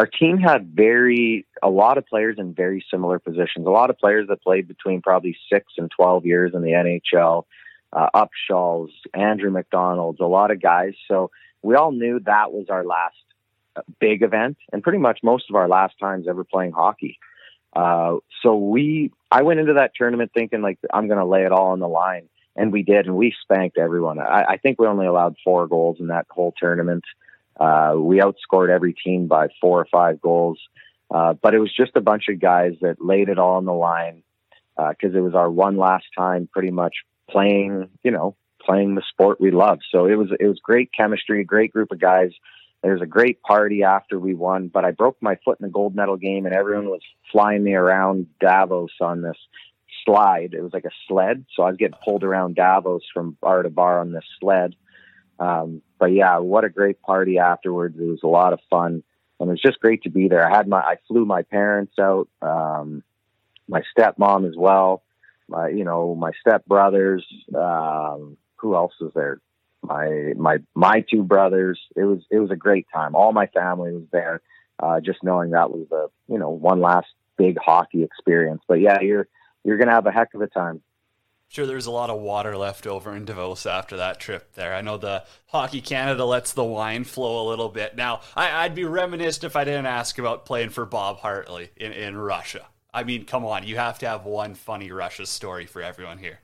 our team had very a lot of players in very similar positions. A lot of players that played between probably six and twelve years in the NHL. Uh, Upshall's, Andrew McDonald's, a lot of guys. So we all knew that was our last uh, big event, and pretty much most of our last times ever playing hockey. Uh, so we, I went into that tournament thinking like I'm going to lay it all on the line and we did, and we spanked everyone. I, I think we only allowed four goals in that whole tournament. Uh, we outscored every team by four or five goals, uh, but it was just a bunch of guys that laid it all on the line because uh, it was our one last time, pretty much playing, you know, playing the sport we love. So it was it was great chemistry, a great group of guys. There was a great party after we won, but I broke my foot in the gold medal game, and everyone was flying me around Davos on this slide. It was like a sled, so I was getting pulled around Davos from bar to bar on this sled. Um, but yeah, what a great party afterwards. It was a lot of fun, and it was just great to be there. I had my I flew my parents out, um, my stepmom as well, my you know my stepbrothers. Um, who else was there? My my my two brothers. It was it was a great time. All my family was there. Uh, just knowing that was the you know one last big hockey experience. But yeah, you're you're going to have a heck of a time. Sure, there's a lot of water left over in Davos after that trip there. I know the Hockey Canada lets the wine flow a little bit. Now, I, would be reminisced if I didn't ask about playing for Bob Hartley in, in Russia. I mean, come on, you have to have one funny Russia story for everyone here.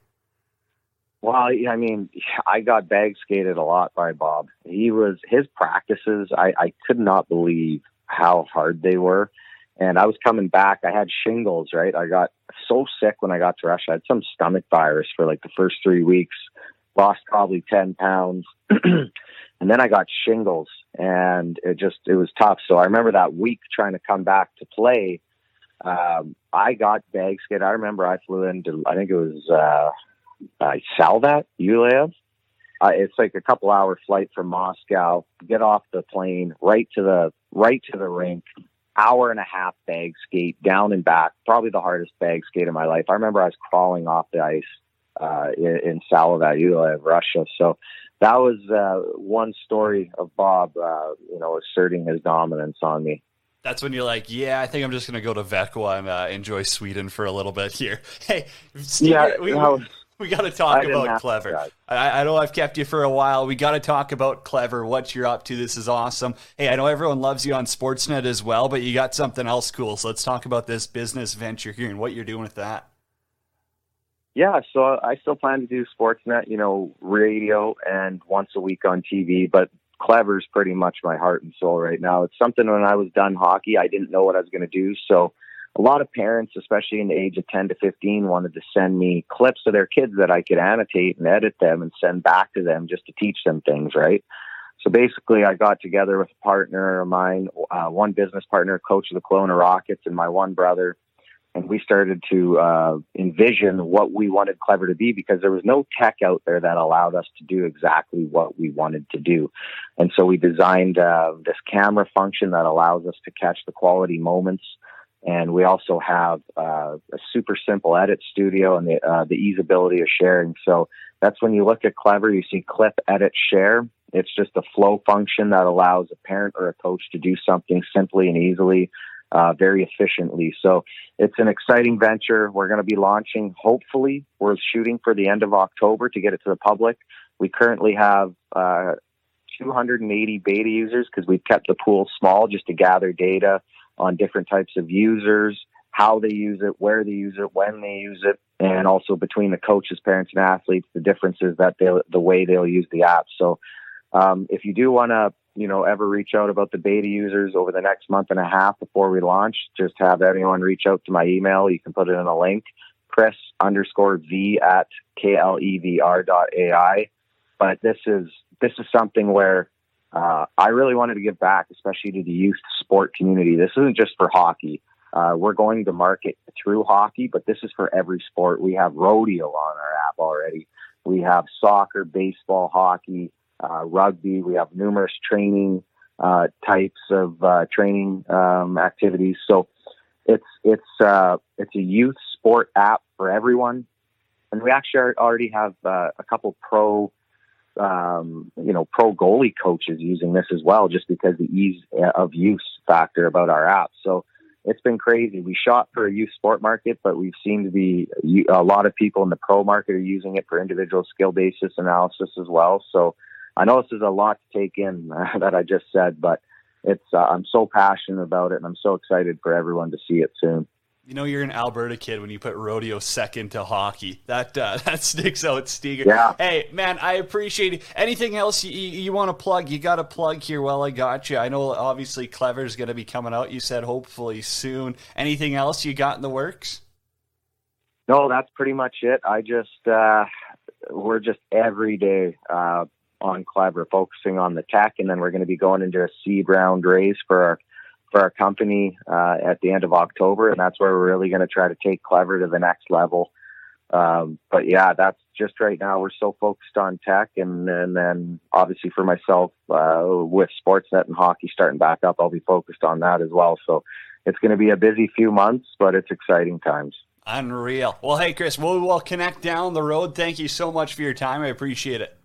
Well, I mean, I got bag skated a lot by Bob. He was his practices. I, I could not believe how hard they were. And I was coming back. I had shingles, right? I got so sick when I got to Russia. I had some stomach virus for like the first three weeks, lost probably 10 pounds. and then I got shingles and it just, it was tough. So I remember that week trying to come back to play. Um, I got bag skid. I remember I flew into, I think it was, uh, uh, Salavat, Yulaev. Uh, it's like a couple hour flight from Moscow. Get off the plane, right to the right to the rink, hour and a half bag skate down and back, probably the hardest bag skate of my life. I remember I was crawling off the ice uh, in, in Salavat, Russia. So that was uh, one story of Bob, uh, you know, asserting his dominance on me. That's when you're like, yeah, I think I'm just going to go to Vecqua and uh, enjoy Sweden for a little bit here. Hey, Steve, yeah, we, no, we got to talk about Klevr. I, I, know I've kept you for a while. We got to talk about Klevr. What you're up to. This is awesome. Hey, I know everyone loves you on Sportsnet as well, but you got something else cool. So let's talk about this business venture here and what you're doing with that. Yeah, so I still plan to do Sportsnet, you know, radio and once a week on TV, but Klevr's pretty much my heart and soul right now. It's something when I was done hockey, I didn't know what I was going to do. So a lot of parents, especially in the age of 10 to 15, wanted to send me clips of their kids that I could annotate and edit them and send back to them just to teach them things, right? So basically, I got together with a partner of mine, uh, one business partner, coach of the Kelowna Rockets, and my one brother, and we started to uh, envision what we wanted Klevr to be because there was no tech out there that allowed us to do exactly what we wanted to do. And so we designed uh, this camera function that allows us to catch the quality moments. And we also have uh, a super simple edit studio and the, uh, the easeability of sharing. So that's when you look at Klevr, you see clip, edit, share. It's just a flow function that allows a parent or a coach to do something simply and easily uh, very efficiently. So it's an exciting venture. We're going to be launching, hopefully, we're shooting for the end of October to get it to the public. We currently have uh, 280 beta users because we've kept the pool small just to gather data on different types of users, how they use it, where they use it, when they use it, and also between the coaches, parents, and athletes, the differences that they the way they'll use the app. So um, if you do want to you know, ever reach out about the beta users over the next month and a half before we launch, just have anyone reach out to my email. You can put it in a link, Chris underscore V at KLEVR dot AI. But this is, this is something where, uh, I really wanted to give back, especially to the youth sport community. This isn't just for hockey. Uh, we're going to market through hockey, but this is for every sport. We have rodeo on our app already. We have soccer, baseball, hockey, uh, rugby. We have numerous training uh, types of uh, training um, activities. So it's it's uh, it's a youth sport app for everyone, and we actually already have uh, a couple pro. Um, you know, pro goalie coaches using this as well, just because the ease of use factor about our app. So it's been crazy. We shot for a youth sport market, but we've seen to be a lot of people in the pro market are using it for individual skill basis analysis as well. So I know this is a lot to take in that I just said, but it's uh, I'm so passionate about it, and I'm so excited for everyone to see it soon. You know, you're an Alberta kid when you put rodeo second to hockey. That uh, that sticks out, Steger. Yeah. Hey, man, I appreciate it. Anything else you, you want to plug? You got to plug here while I got you. I know, obviously, Klevr's going to be coming out. You said hopefully soon. Anything else you got in the works? No, that's pretty much it. I just uh, we're just every day uh, on Klevr, focusing on the tech, and then we're going to be going into a seed round raise for our for our company uh, at the end of October, and that's where we're really going to try to take Klevr to the next level. Um, but yeah, that's just right now. We're so focused on tech, and, and then obviously for myself uh, with Sportsnet and hockey starting back up, I'll be focused on that as well. So it's going to be a busy few months, but it's exciting times. Unreal. Well, hey Kris, we'll, we'll connect down the road. Thank you so much for your time. I appreciate it.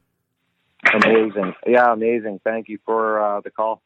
Amazing. Yeah, amazing. Thank you for uh, the call.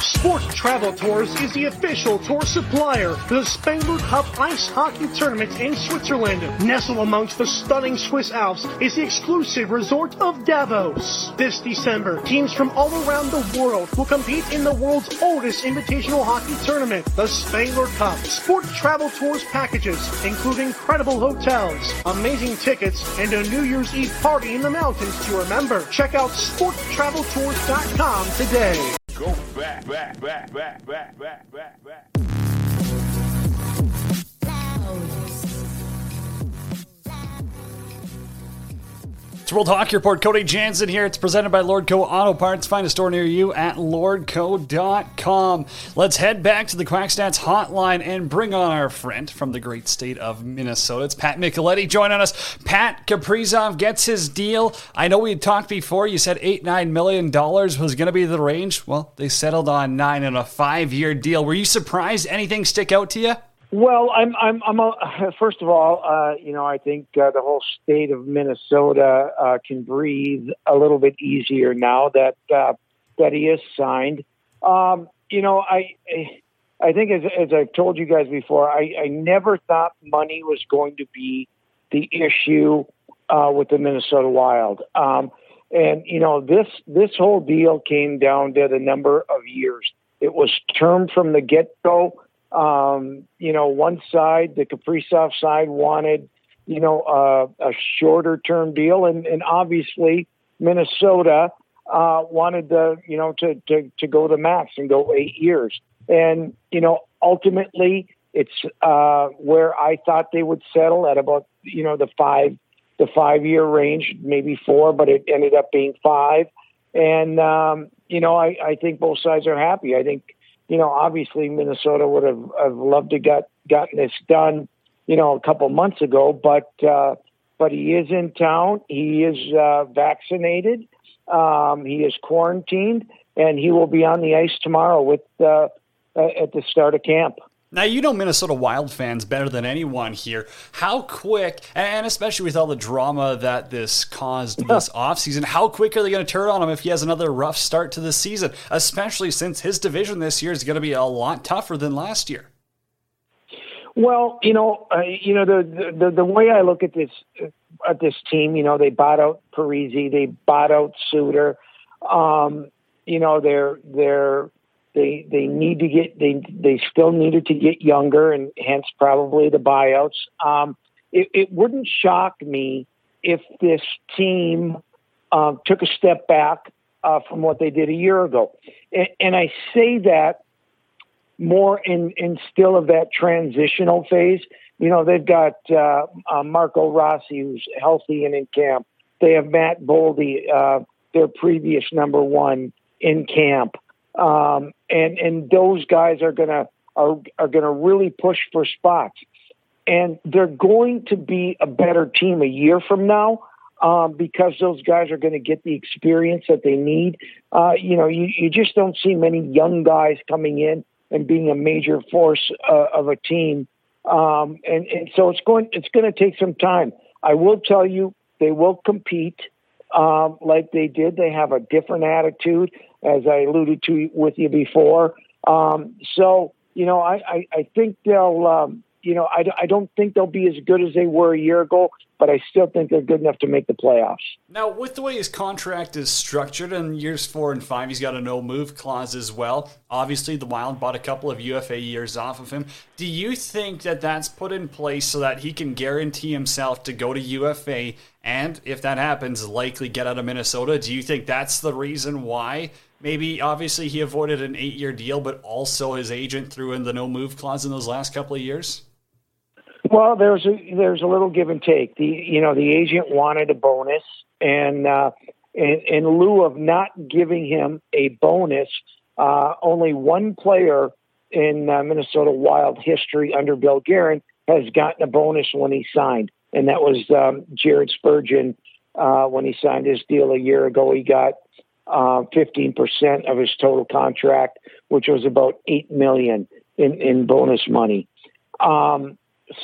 Sports Travel Tours is the official tour supplier for the Spengler Cup Ice Hockey Tournament in Switzerland. Nestled amongst the stunning Swiss Alps is the exclusive resort of Davos. This December, teams from all around the world will compete in the world's oldest invitational hockey tournament, the Spengler Cup. Sport Travel Tours packages include incredible hotels, amazing tickets, and a New Year's Eve party in the mountains to remember. Check out sportstraveltours.com today go back, back, back, back, back, back, back, back. It's World Hockey Report. Cody Jansen here. It's presented by Lordco Auto Parts. Find a store near you at lordco.com. Let's head back to the Quackstats hotline and bring on our friend from the great state of Minnesota. It's Pat Micheletti joining us. Pat Kaprizov gets his deal. I know we talked before. You said eight, nine million dollars was going to be the range. Well, they settled on nine in a five year deal. Were you surprised anything stick out to you? Well, I'm, I'm, I'm. A, first of all, uh, you know, I think uh, the whole state of Minnesota uh, can breathe a little bit easier now that uh, that he is signed. Um, you know, I, I think as, as I've told you guys before, I, I never thought money was going to be the issue uh, with the Minnesota Wild. Um, and you know, this this whole deal came down to the number of years. It was termed from the get go um, you know, one side, the Kaprizov side, wanted, you know, uh, a shorter term deal, and, and obviously Minnesota uh, wanted the, you know, to, to to go the max and go eight years. And you know, ultimately, it's uh, where I thought they would settle at about, you know, the five the five year range, maybe four, but it ended up being five. And um, you know, I, I think both sides are happy. I think you know, obviously Minnesota would have, have loved to get gotten this done you know, a couple months ago. But uh, but he is in town. He is uh, vaccinated. Um, he is quarantined, and he will be on the ice tomorrow with uh, at the start of camp. Now, you know Minnesota Wild fans better than anyone here. How quick, and especially with all the drama that this caused this offseason, how quick are they going to turn on him if he has another rough start to the season, especially since his division this year is going to be a lot tougher than last year? Well, you know, uh, you know the, the the way I look at this at this team, you know, they bought out Parise, they bought out Suter. Um, you know, they're they're they they need to get they they still needed to get younger, and hence probably the buyouts. Um, it, it wouldn't shock me if this team uh, took a step back uh, from what they did a year ago, and, and I say that more in in still of that transitional phase. You know, they've got uh, uh, Marco Rossi, who's healthy and in camp. They have Matt Boldy, uh, their previous number one in camp um, and and those guys are gonna are are gonna really push for spots, and they're going to be a better team a year from now. Um, because those guys are going to get the experience that they need. Uh, you know, you, you just don't see many young guys coming in and being a major force uh, of a team. Um, and, and so it's going it's going to take some time. I will tell you, they will compete um, like they did. They have a different attitude as I alluded to with you before. Um, so, you know, I, I, I think they'll, um, you know, I, I don't think they'll be as good as they were a year ago, but I still think they're good enough to make the playoffs. Now, with the way his contract is structured in years four and five, he's got a no move clause as well. Obviously, the Wild bought a couple of UFA years off of him. Do you think that that's put in place so that he can guarantee himself to go to UFA and, if that happens, likely get out of Minnesota? Do you think that's the reason why? Maybe obviously he avoided an eight year deal, but also his agent threw in the no move clause in those last couple of years? Well, there's a there's a little give and take. The you know the agent wanted a bonus, and uh, in, in lieu of not giving him a bonus, uh, only one player in uh, Minnesota Wild history under Bill Guerin has gotten a bonus when he signed, and that was um, Jared Spurgeon uh, when he signed his deal a year ago. He got uh, 15% of his total contract, which was about eight million in, in bonus money. Um,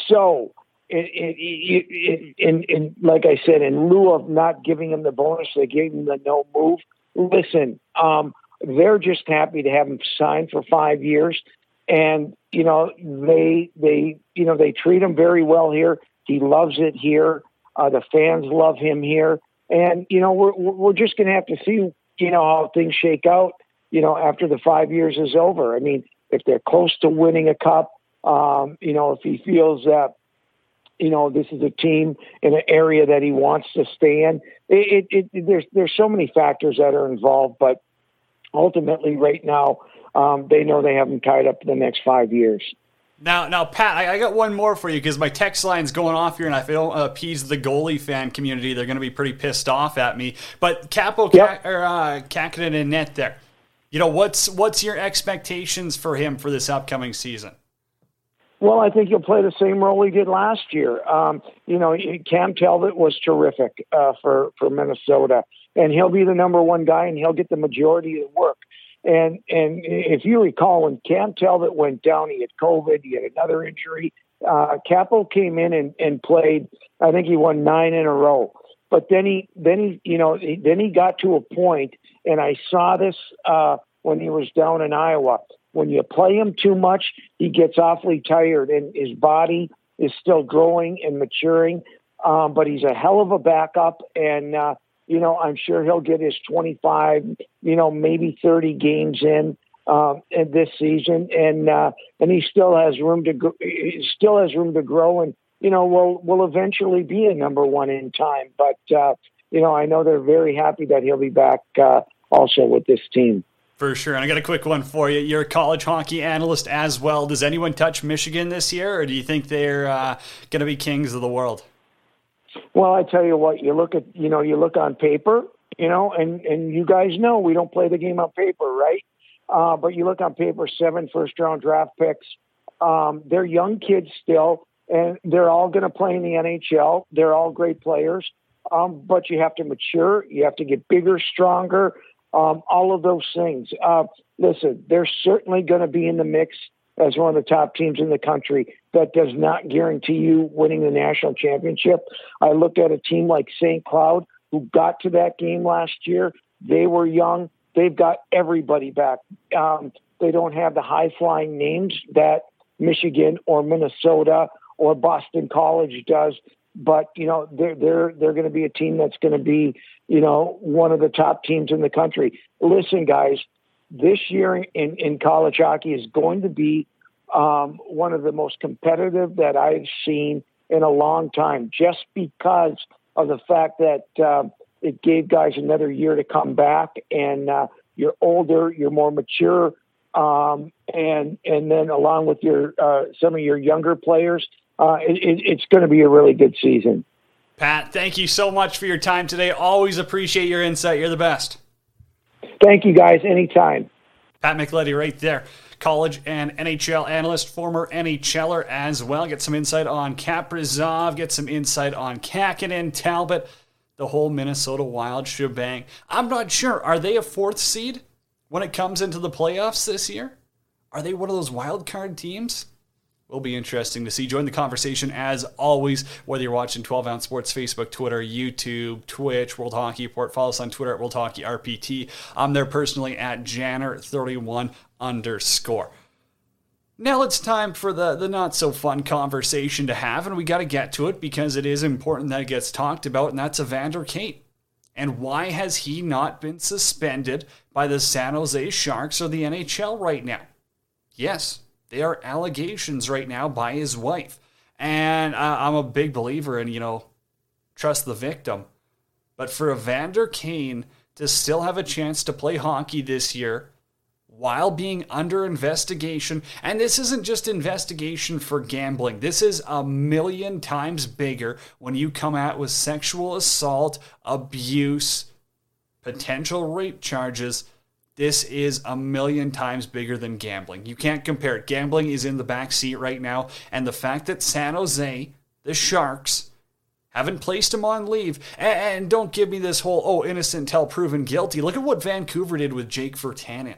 so, it, in, in, like I said, in lieu of not giving him the bonus, they gave him the no move. Listen, um, they're just happy to have him signed for five years, and you know they they you know they treat him very well here. He loves it here. Uh, the fans love him here, and you know we're we're just going to have to see you know how things shake out. You know after the five years is over. I mean, if they're close to winning a cup, um, you know, if he feels that, you know, this is a team in an area that he wants to stay in, it, it, it there's there's so many factors that are involved, but ultimately, right now, um, they know they have him tied up for the next five years. Now, now, Pat, I, I got one more for you because my text line's going off here, and if I don't appease the goalie fan community, they're going to be pretty pissed off at me. But Kaapo yep. or uh, Kahkonen and net there, you know, what's what's your expectations for him for this upcoming season? Well, I think he'll play the same role he did last year. Um, you know, Cam Talbot was terrific uh, for for Minnesota, and he'll be the number one guy, and he'll get the majority of the work. And and if you recall, when Cam Talbot went down, he had COVID, he had another injury. Uh, Kaapo came in and, and played. I think he won nine in a row. But then he then he you know he, then he got to a point, and I saw this uh, when he was down in Iowa when you play him too much, he gets awfully tired, and his body is still growing and maturing. Um, but he's a hell of a backup, and uh, you know I'm sure he'll get his 25, you know maybe 30 games in uh, in this season, and uh, and he still has room to go, still has room to grow, and you know will will eventually be a number one in time. But uh, you know I know they're very happy that he'll be back uh, also with this team. For sure. And I got a quick one for you. You're a college hockey analyst as well. Does anyone touch Michigan this year, or do you think they're uh, going to be kings of the world? Well, I tell you what, you look at, you know, you look on paper, you know, and, and you guys know we don't play the game on paper, right? Uh, but you look on paper, seven first round draft picks. Um, they're young kids still. and they're all going to play in the NHL. They're all great players, um, but you have to mature. You have to get bigger, stronger, um, all of those things. Uh, listen, they're certainly going to be in the mix as one of the top teams in the country. That does not guarantee you winning the national championship. I looked at a team like St. Cloud who got to that game last year. They were young. They've got everybody back. Um, they don't have the high flying names that Michigan or Minnesota or Boston College does. But you know they're they're they're going to be a team that's going to be you know one of the top teams in the country. Listen, guys, this year in in college hockey is going to be um, one of the most competitive that I've seen in a long time, just because of the fact that uh, it gave guys another year to come back, and uh, you're older, you're more mature, um, and and then along with your uh, some of your younger players, uh, it, it's going to be a really good season. Pat, thank you so much for your time today. Always appreciate your insight. You're the best. Thank you, guys. Anytime. Pat Micheletti, right there. College and NHL analyst, former NHLer as well. Get some insight on Kaprizov, get some insight on Kahkonen, Talbot, the whole Minnesota Wild shebang. I'm not sure. Are they a fourth seed when it comes into the playoffs this year? Are they one of those wild card teams? Will be interesting to see. Join the conversation as always, whether you're watching 12 Ounce Sports, Facebook, Twitter, YouTube, Twitch, World Hockey Report. Follow us on Twitter at World Hockey RPT. I'm there personally at Janner31 underscore. Now it's time for the, the not so fun conversation to have, and we got to get to it because it is important that it gets talked about, and that's Evander Kane. And why has he not been suspended by the San Jose Sharks or the NHL right now? Yes, they are allegations right now by his wife. And I'm a big believer in, you know, trust the victim. But for Evander Kane to still have a chance to play hockey this year while being under investigation, and this isn't just investigation for gambling, this is a million times bigger when you come out with sexual assault, abuse, potential rape charges this is a million times bigger than gambling. You can't compare it. Gambling is in the back seat right now, and the fact that San Jose, the Sharks, haven't placed him on leave, and, don't give me this whole oh innocent until proven guilty. Look at what Vancouver did with Jake Virtanen.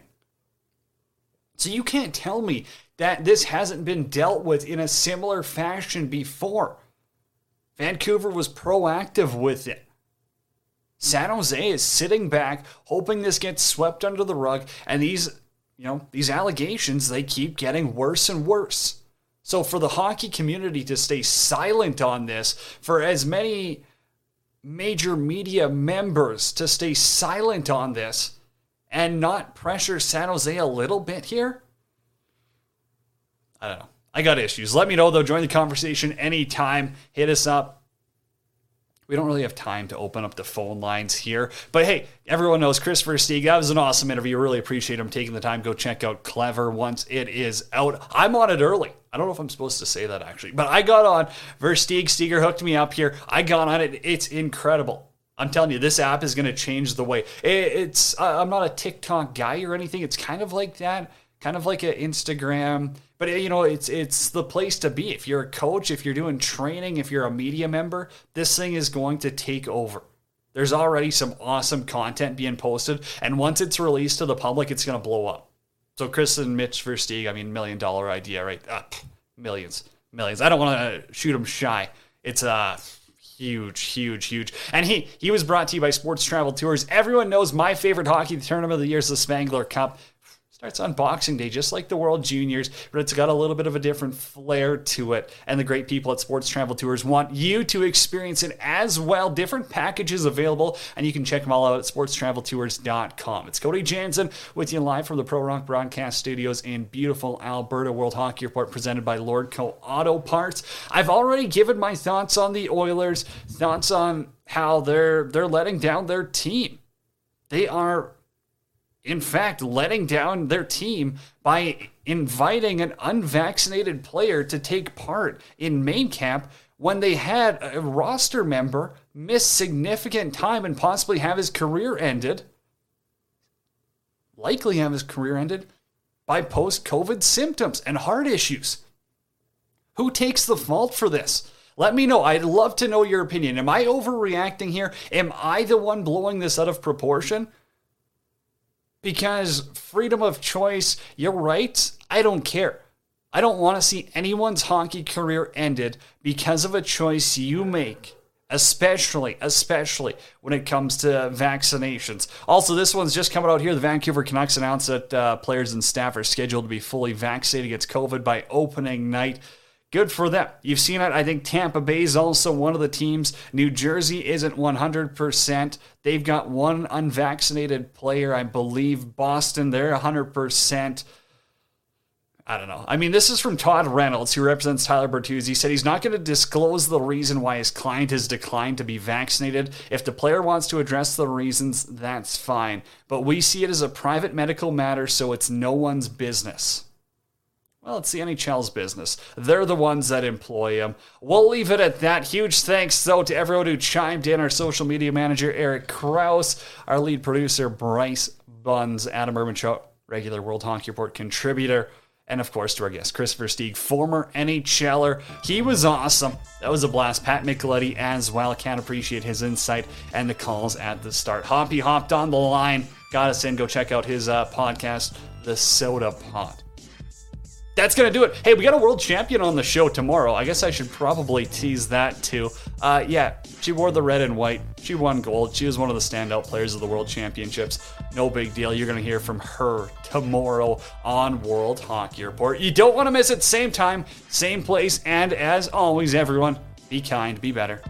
So you can't tell me that this hasn't been dealt with in a similar fashion before. Vancouver was proactive with it. San Jose is sitting back, hoping this gets swept under the rug, and these, you know, these allegations they keep getting worse and worse. So for the hockey community to stay silent on this, for as many major media members to stay silent on this and not pressure San Jose a little bit here, I don't know. I got issues. Let me know though. Join the conversation anytime. Hit us up we don't really have time to open up the phone lines here. But hey, everyone knows Kris Versteeg. That was an awesome interview. Really appreciate him taking the time. Go check out Klevr once it is out. I'm on it early. I don't know if I'm supposed to say that actually, but I got on Versteeg. Steger hooked me up here. I got on it. It's incredible. I'm telling you, this app is going to change the way. It's. I'm not a TikTok guy or anything. It's kind of like that kind of like an Instagram. But you know, it's it's the place to be. If you're a coach, if you're doing training, if you're a media member, this thing is going to take over. There's already some awesome content being posted, and once it's released to the public, it's going to blow up. So Kris and Mitch Versteeg, I mean, million dollar idea, right? Uh, millions, millions. I don't want to shoot them shy. It's a uh, huge, huge, huge. And he he was brought to you by Sports Travel Tours. Everyone knows my favorite hockey tournament of the year is the Spengler Cup. Starts on Boxing Day, just like the World Juniors, but it's got a little bit of a different flair to it. And the great people at Sports Travel Tours want you to experience it as well. Different packages available, and you can check them all out at sportstraveltours.com. It's Cody Jansen with you live from the Pro Rock Broadcast Studios in beautiful Alberta. World Hockey Report presented by Lordco Auto Parts. I've already given my thoughts on the Oilers, thoughts on how they're they're letting down their team. They are in fact, letting down their team by inviting an unvaccinated player to take part in main camp when they had a roster member miss significant time and possibly have his career ended, likely have his career ended by post COVID symptoms and heart issues. Who takes the fault for this? Let me know. I'd love to know your opinion. Am I overreacting here? Am I the one blowing this out of proportion? Because freedom of choice, you're right. I don't care. I don't want to see anyone's hockey career ended because of a choice you make especially especially when it comes to vaccinations also this one's just coming out here the vancouver canucks announced that uh, players and staff are scheduled to be fully vaccinated against covid by opening night good for them you've seen it i think tampa bay is also one of the teams new jersey isn't 100% they've got one unvaccinated player i believe boston they're 100% I don't know. I mean, this is from Todd Reynolds, who represents Tyler Bertuzzi. He said he's not going to disclose the reason why his client has declined to be vaccinated. If the player wants to address the reasons, that's fine. But we see it as a private medical matter, so it's no one's business. Well, it's the NHL's business. They're the ones that employ him. We'll leave it at that. Huge thanks, though, to everyone who chimed in our social media manager, Eric Kraus, our lead producer, Bryce Buns, Adam Urbanchuk, regular World Hockey Report contributor and of course to our guest Kris Versteeg, former NHLer. He was awesome. That was a blast. Pat Micheletti as well. Can't appreciate his insight and the calls at the start. Hoppy hopped on the line, got us in. Go check out his uh, podcast, The Soda Pot that's gonna do it. Hey, we got a world champion on the show tomorrow. I guess I should probably tease that too. Uh, yeah, she wore the red and white. She won gold. She was one of the standout players of the world championships. No big deal. You're gonna hear from her tomorrow on World Hockey Report. You don't want to miss it. Same time, same place, and as always, everyone, be kind, be better.